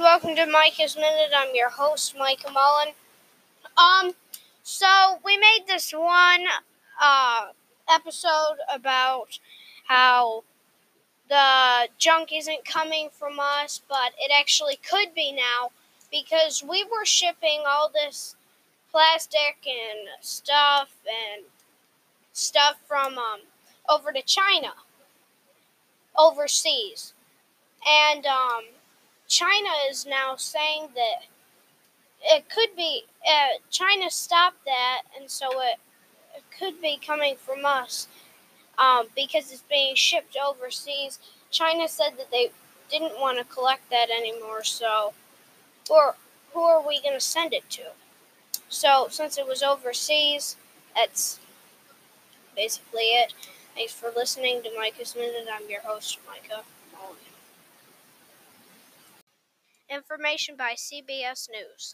welcome to Micah's Minute. I'm your host, Micah Mullen. Um, so we made this one uh, episode about how the junk isn't coming from us, but it actually could be now because we were shipping all this plastic and stuff and stuff from um, over to China, overseas, and um, China is now saying that it could be uh, China stopped that, and so it, it could be coming from us um, because it's being shipped overseas. China said that they didn't want to collect that anymore, so or who are we going to send it to? So since it was overseas, that's basically it. Thanks for listening to Micah's Minute. I'm your host, Micah. Information by CBS News.